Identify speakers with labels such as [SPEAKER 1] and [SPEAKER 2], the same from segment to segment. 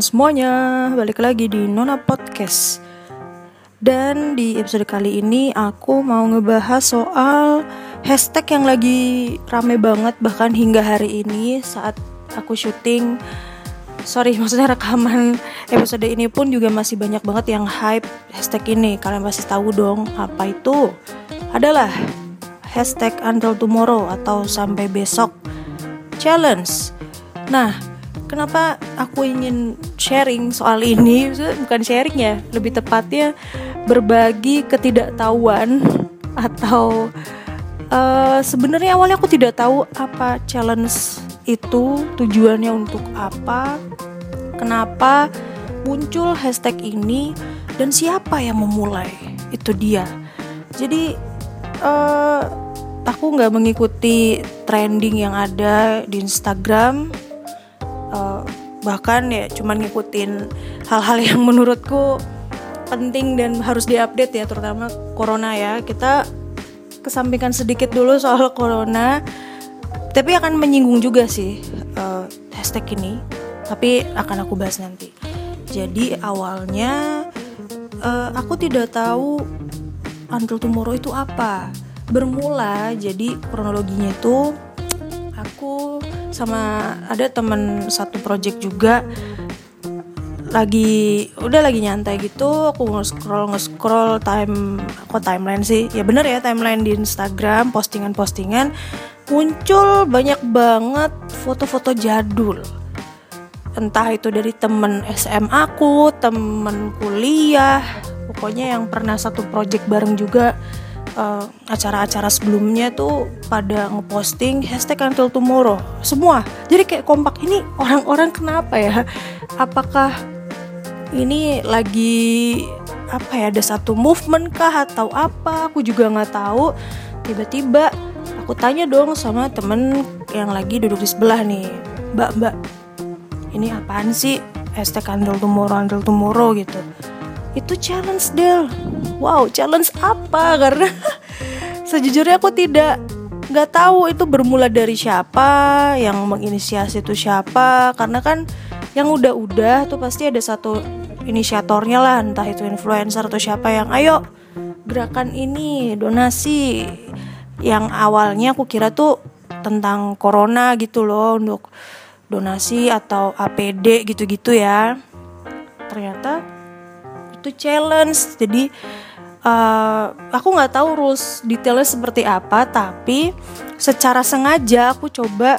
[SPEAKER 1] teman-teman semuanya, balik lagi di Nona Podcast. Dan di episode kali ini aku mau ngebahas soal hashtag yang lagi rame banget bahkan hingga hari ini saat aku syuting. Sorry, maksudnya rekaman episode ini pun juga masih banyak banget yang hype hashtag ini. Kalian pasti tahu dong apa itu? Adalah hashtag until tomorrow atau sampai besok challenge. Nah, kenapa aku ingin sharing soal ini? Bukan sharing ya lebih tepatnya berbagi ketidaktahuan atau uh, sebenarnya awalnya aku tidak tahu apa challenge itu tujuannya untuk apa kenapa muncul hashtag ini dan siapa yang memulai itu dia. Jadi uh, aku nggak mengikuti trending yang ada di Instagram uh, bahkan ya cuman ngikutin hal-hal yang menurutku penting dan harus diupdate ya terutama corona ya. Kita kesampingkan sedikit dulu soal corona tapi akan menyinggung juga sih uh, hashtag ini tapi akan aku bahas nanti. Jadi awalnya uh, aku tidak tahu until tomorrow itu apa. Bermula jadi kronologinya itu aku sama ada temen satu project juga. Lagi udah lagi nyantai gitu aku nge-scroll nge-scroll time kok timeline sih? Ya bener ya timeline di Instagram postingan-postingan muncul banyak banget foto-foto jadul. Entah itu dari temen SMA aku temen kuliah pokoknya yang pernah satu project bareng juga uh, acara-acara sebelumnya tuh pada ngeposting hashtag until tomorrow. Semua. Jadi kayak kompak ini orang-orang kenapa ya? Apakah ini lagi apa ya ada satu movement kah atau apa? Aku juga nggak tahu. Tiba-tiba aku tanya dong sama temen yang lagi duduk di sebelah nih mbak mbak ini apaan sih? Hashtag until tomorrow until tomorrow gitu itu challenge Del. Wow challenge apa? Karena sejujurnya aku tidak nggak tahu itu bermula dari siapa yang menginisiasi itu siapa. Karena kan yang udah-udah tuh pasti ada satu inisiatornya lah entah itu influencer atau siapa yang ayo gerakan ini donasi. Yang awalnya aku kira tuh tentang corona gitu loh untuk donasi atau APD gitu-gitu ya itu challenge. Jadi uh, aku nggak tahu rules detailnya seperti apa tapi secara sengaja aku coba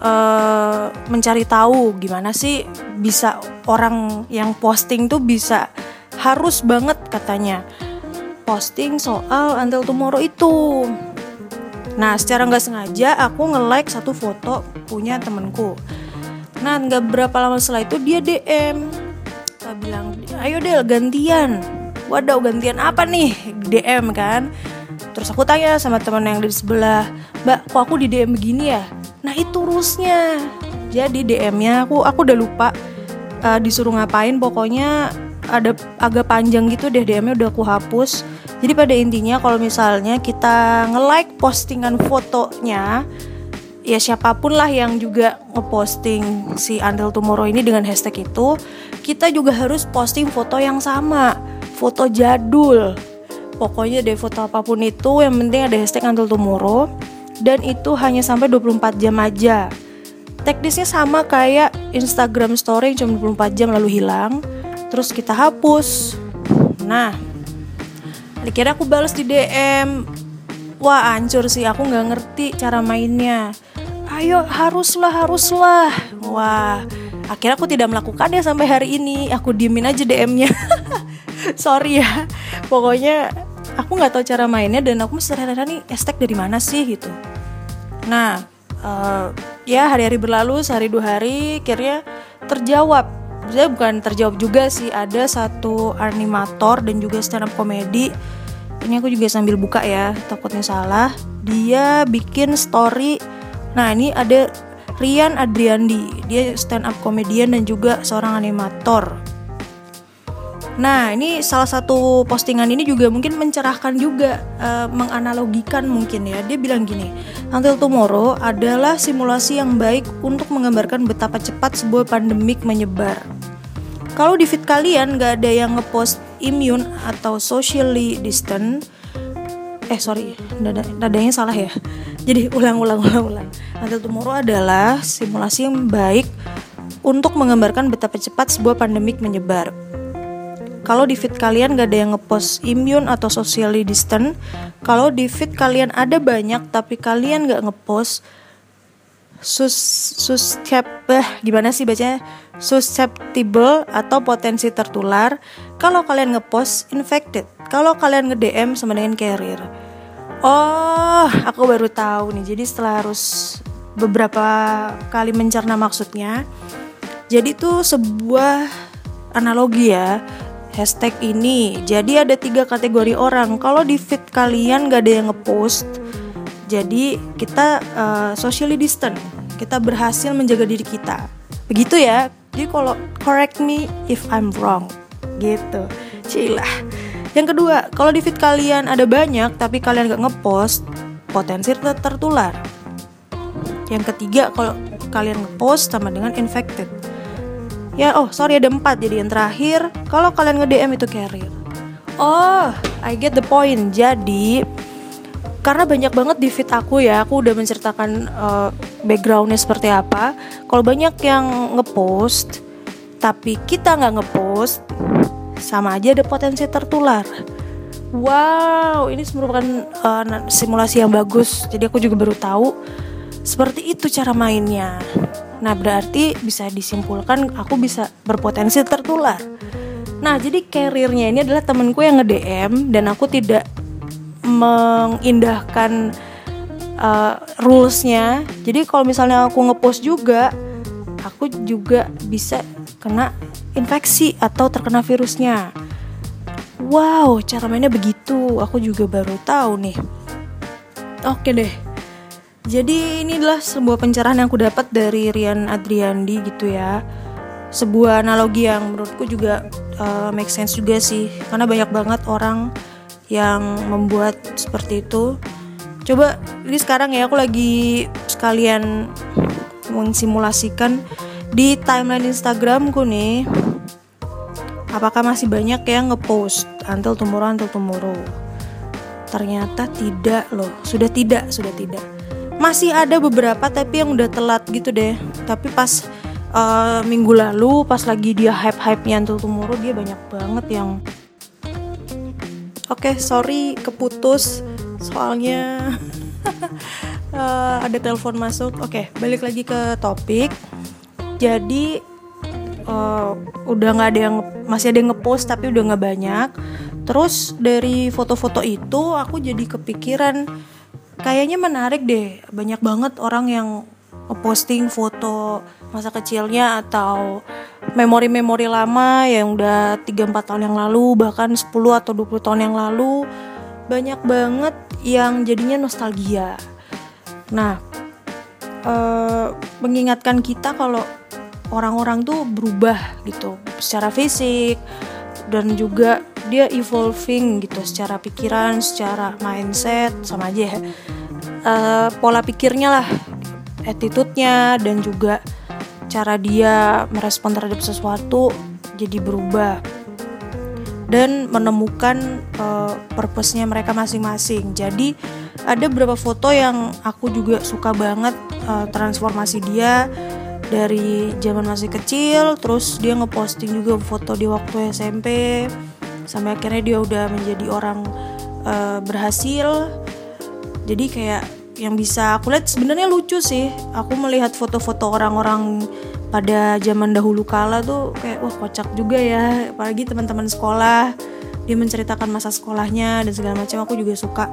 [SPEAKER 1] uh, mencari tahu gimana sih bisa orang yang posting tuh bisa harus banget katanya. Posting soal until tomorrow itu. Nah secara nggak sengaja aku nge-like satu foto punya temenku nah nggak berapa lama setelah itu dia DM bilang ayo Del gantian. Waduh gantian apa nih? DM kan. Terus aku tanya sama teman yang di sebelah mbak kok aku di DM begini ya? Nah itu rusnya jadi DM-nya aku aku udah lupa uh, disuruh ngapain. Pokoknya ada agak panjang gitu deh DM-nya udah aku hapus. Jadi pada intinya kalau misalnya kita nge-like postingan fotonya ya siapa pun lah yang juga ngeposting si Until Tomorrow ini dengan hashtag itu kita juga harus posting foto yang sama foto jadul. Pokoknya deh foto apa pun itu yang penting ada hashtag Until Tomorrow dan itu hanya sampai 24 jam aja. Teknisnya sama kayak Instagram story yang cuma 24 jam lalu hilang terus kita hapus. Nah akhirnya aku balas di DM wah ancur sih aku nggak ngerti cara mainnya ayo haruslah haruslah. Wah akhirnya aku tidak melakukannya sampai hari ini. Aku diemin aja DM-nya sorry ya. Pokoknya aku nggak tahu cara mainnya dan aku mesti rela nih hashtag dari mana sih gitu. Nah uh, ya hari-hari berlalu sehari dua hari akhirnya terjawab. Saya bukan terjawab juga sih ada satu animator dan juga stand up komedi. Ini aku juga sambil buka ya takutnya salah. Dia bikin story nah ini ada Rian Adriandi dia stand up komedian dan juga seorang animator Nah, ini salah satu postingan ini juga mungkin mencerahkan juga, uh, menganalogikan mungkin ya. Dia bilang gini, Until Tomorrow adalah simulasi yang baik untuk menggambarkan betapa cepat sebuah pandemik menyebar. kalau di feed kalian nggak ada yang ngepost immune atau socially distant eh sorry. Nada nadanya salah ya. Jadi ulang ulang ulang ulang. Until Tomorrow adalah simulasi yang baik untuk menggambarkan betapa cepat sebuah pandemik menyebar. Kalau di feed kalian gak ada yang ngepost immune atau socially distant kalau di feed kalian ada banyak tapi kalian gak ngepost sus susceptible gimana sih bacanya? Susceptible atau potensi tertular kalau kalian ngepost infected kalau kalian nge DM sama dengan carrier oh aku baru tahu nih jadi setelah harus beberapa kali mencerna maksudnya jadi itu sebuah analogi ya hashtag ini. Jadi ada tiga kategori orang. Kalau di feed kalian gak ada yang ngepost, jadi kita uh, socially distant. Kita berhasil menjaga diri kita. Begitu ya. Jadi kalau correct me if I'm wrong. Gitu. Cilah. Yang kedua, kalau di feed kalian ada banyak tapi kalian gak ngepost, potensi ter tertular. Yang ketiga, kalau kalian ngepost sama dengan infected. Ya oh sorry ada empat. Jadi yang terakhir kalau kalian nge DM itu carrier. Oh I get the point. Jadi karena banyak banget di feed aku ya aku udah menceritakan uh, backgroundnya seperti apa. Kalau banyak yang ngepost tapi kita nggak ngepost sama aja ada potensi tertular wow ini merupakan uh, simulasi yang bagus jadi aku juga baru tahu seperti itu cara mainnya Nah, berarti bisa disimpulkan aku bisa berpotensi tertular. Nah, jadi carriernya ini adalah temenku yang nge-DM dan aku tidak mengindahkan uh, rulesnya. Jadi kalau misalnya aku ngepost juga, aku juga bisa kena infeksi atau terkena virusnya. Wow, cara mainnya begitu. Aku juga baru tahu nih. Oke deh, jadi ini adalah sebuah pencerahan yang aku dapat dari Rian Adriandi gitu ya. Sebuah analogi yang menurutku juga uh, make sense juga sih, karena banyak banget orang yang membuat seperti itu. Coba ini sekarang ya aku lagi sekalian mensimulasikan di timeline Instagramku nih. Apakah masih banyak yang ngepost until tomorrow until tomorrow? Ternyata tidak loh, sudah tidak, sudah tidak. Masih ada beberapa tapi yang udah telat gitu deh. Tapi pas uh, minggu lalu pas lagi dia hype hype nya tuh Tomorrow dia banyak banget yang oke okay, sorry keputus. Soalnya uh, ada telepon masuk. Oke okay, balik lagi ke topik. Jadi uh, udah nggak ada yang masih ada yang ngepost tapi udah nggak banyak. Terus dari foto-foto itu aku jadi kepikiran kayaknya menarik deh. Banyak banget orang yang posting foto masa kecilnya atau memori-memori lama yang udah 3-4 tahun yang lalu bahkan 10 atau 20 tahun yang lalu. Banyak banget yang jadinya nostalgia. Nah eh, mengingatkan kita kalau orang-orang tuh berubah gitu secara fisik dan juga dia evolving gitu secara pikiran, secara mindset sama aja ya. Uh, pola pikirnya lah, attitude-nya dan juga cara dia merespon terhadap sesuatu jadi berubah dan menemukan uh, purpose-nya mereka masing-masing. Jadi ada beberapa foto yang aku juga suka banget uh, transformasi dia dari zaman masih kecil terus dia ngeposting juga foto di waktu SMP sampai akhirnya dia udah menjadi orang uh, berhasil. Jadi kayak yang bisa aku lihat sebenarnya lucu sih. Aku melihat foto-foto orang-orang pada zaman dahulu kala tuh kayak wah kocak juga ya. Apalagi teman-teman sekolah dia menceritakan masa sekolahnya dan segala macam aku juga suka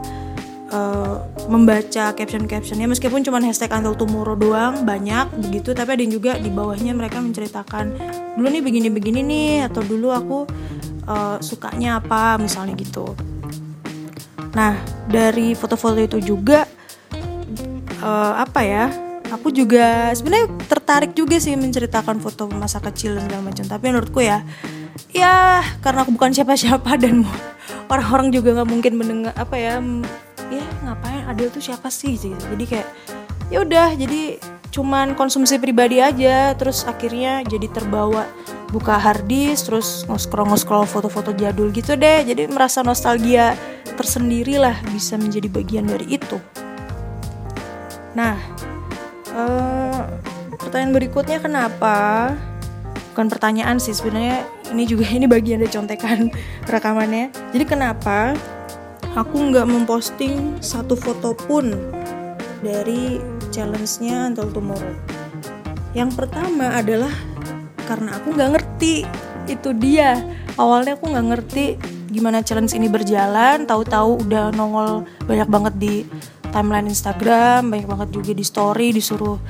[SPEAKER 1] uh, membaca caption-captionnya meskipun cuma hashtag until tomorrow doang banyak begitu. Tapi ada juga di bawahnya mereka menceritakan dulu nih begini-begini nih atau dulu aku uh, sukanya apa misalnya gitu. Nah dari foto-foto itu juga uh, apa ya aku juga sebenarnya tertarik juga sih menceritakan foto masa kecil dan segala macam. Tapi menurutku ya ya karena aku bukan siapa-siapa dan orang-orang juga nggak mungkin mendengar apa ya ya ngapain? Adil tuh siapa sih? Gitu. Jadi kayak ya udah jadi cuman konsumsi pribadi aja. Terus akhirnya jadi terbawa buka harddisk terus nge-scroll foto-foto jadul gitu deh. Jadi merasa nostalgia tersendiri lah bisa menjadi bagian dari itu. Nah uh, pertanyaan berikutnya kenapa? Bukan pertanyaan sih sebenarnya ini juga ini bagian dari contekan rekamannya. Jadi kenapa aku nggak memposting satu foto pun dari challenge-nya Until Tomorrow. Yang pertama adalah karena aku nggak ngerti itu dia. Awalnya aku nggak ngerti gimana challenge ini berjalan. Tahu-tahu udah nongol banyak banget di timeline Instagram banyak banget juga di story disuruh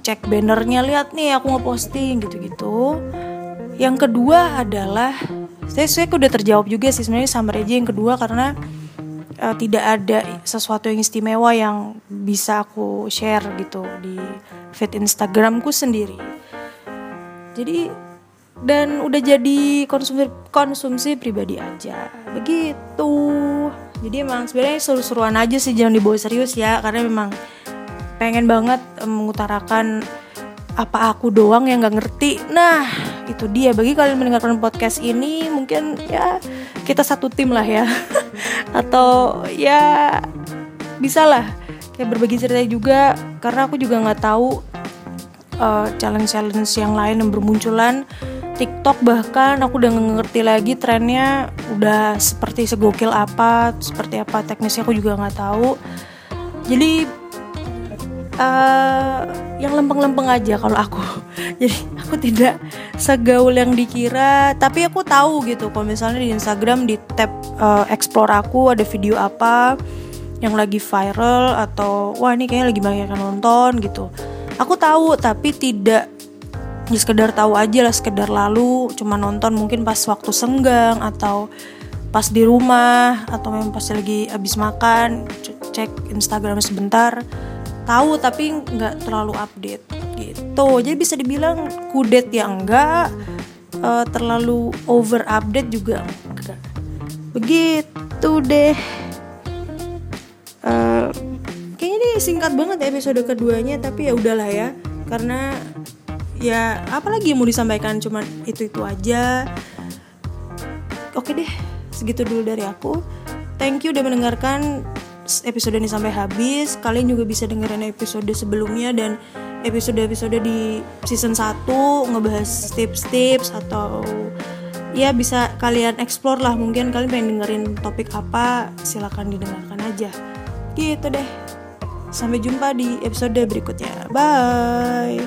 [SPEAKER 1] cek bannernya. Lihat nih aku ngeposting gitu-gitu. Yang kedua adalah saya saya udah terjawab juga sih sebenarnya sama Reji yang kedua karena uh, tidak ada sesuatu yang istimewa yang bisa aku share gitu di feed Instagramku sendiri. Jadi dan udah jadi konsumsi konsumsi pribadi aja. Begitu. Jadi emang sebenarnya seru-seruan aja sih jangan dibawa serius ya karena memang pengen banget mengutarakan apa aku doang yang nggak ngerti. Nah itu dia. Bagi kalian mendengarkan podcast ini mungkin ya kita satu tim lah ya. Atau ya bisa lah. Kayak berbagi cerita juga karena aku juga nggak tahu uh, challenge-challenge yang lain yang bermunculan. TikTok bahkan aku udah ngerti lagi trennya. Udah seperti segokil apa seperti apa teknisnya aku juga nggak tahu. Jadi uh, yang lempeng-lempeng aja kalau aku. Jadi aku tidak segaul yang dikira. Tapi aku tahu gitu kalau misalnya di Instagram di tab uh, explore aku ada video apa yang lagi viral atau wah ini kayaknya lagi banyak yang nonton gitu. Aku tahu tapi tidak ya sekedar tahu aja lah sekedar lalu cuma nonton mungkin pas waktu senggang atau pas di rumah atau memang pas lagi habis makan cek Instagram sebentar tahu tapi nggak terlalu update gitu. Jadi bisa dibilang kudet ya enggak uh, terlalu over update juga enggak. Begitu deh. Uh, singkat banget ya episode keduanya tapi ya udahlah ya. Karena ya apalagi mau disampaikan? Cuman itu itu aja. Oke deh segitu dulu dari aku. Thank you udah mendengarkan episode ini sampai habis kalian juga bisa dengerin episode sebelumnya dan episode-episode di season 1 ngebahas tips-tips atau ya bisa kalian explore lah mungkin kalian pengen dengerin topik apa silahkan didengarkan aja gitu deh Sampai jumpa di episode berikutnya. Bye.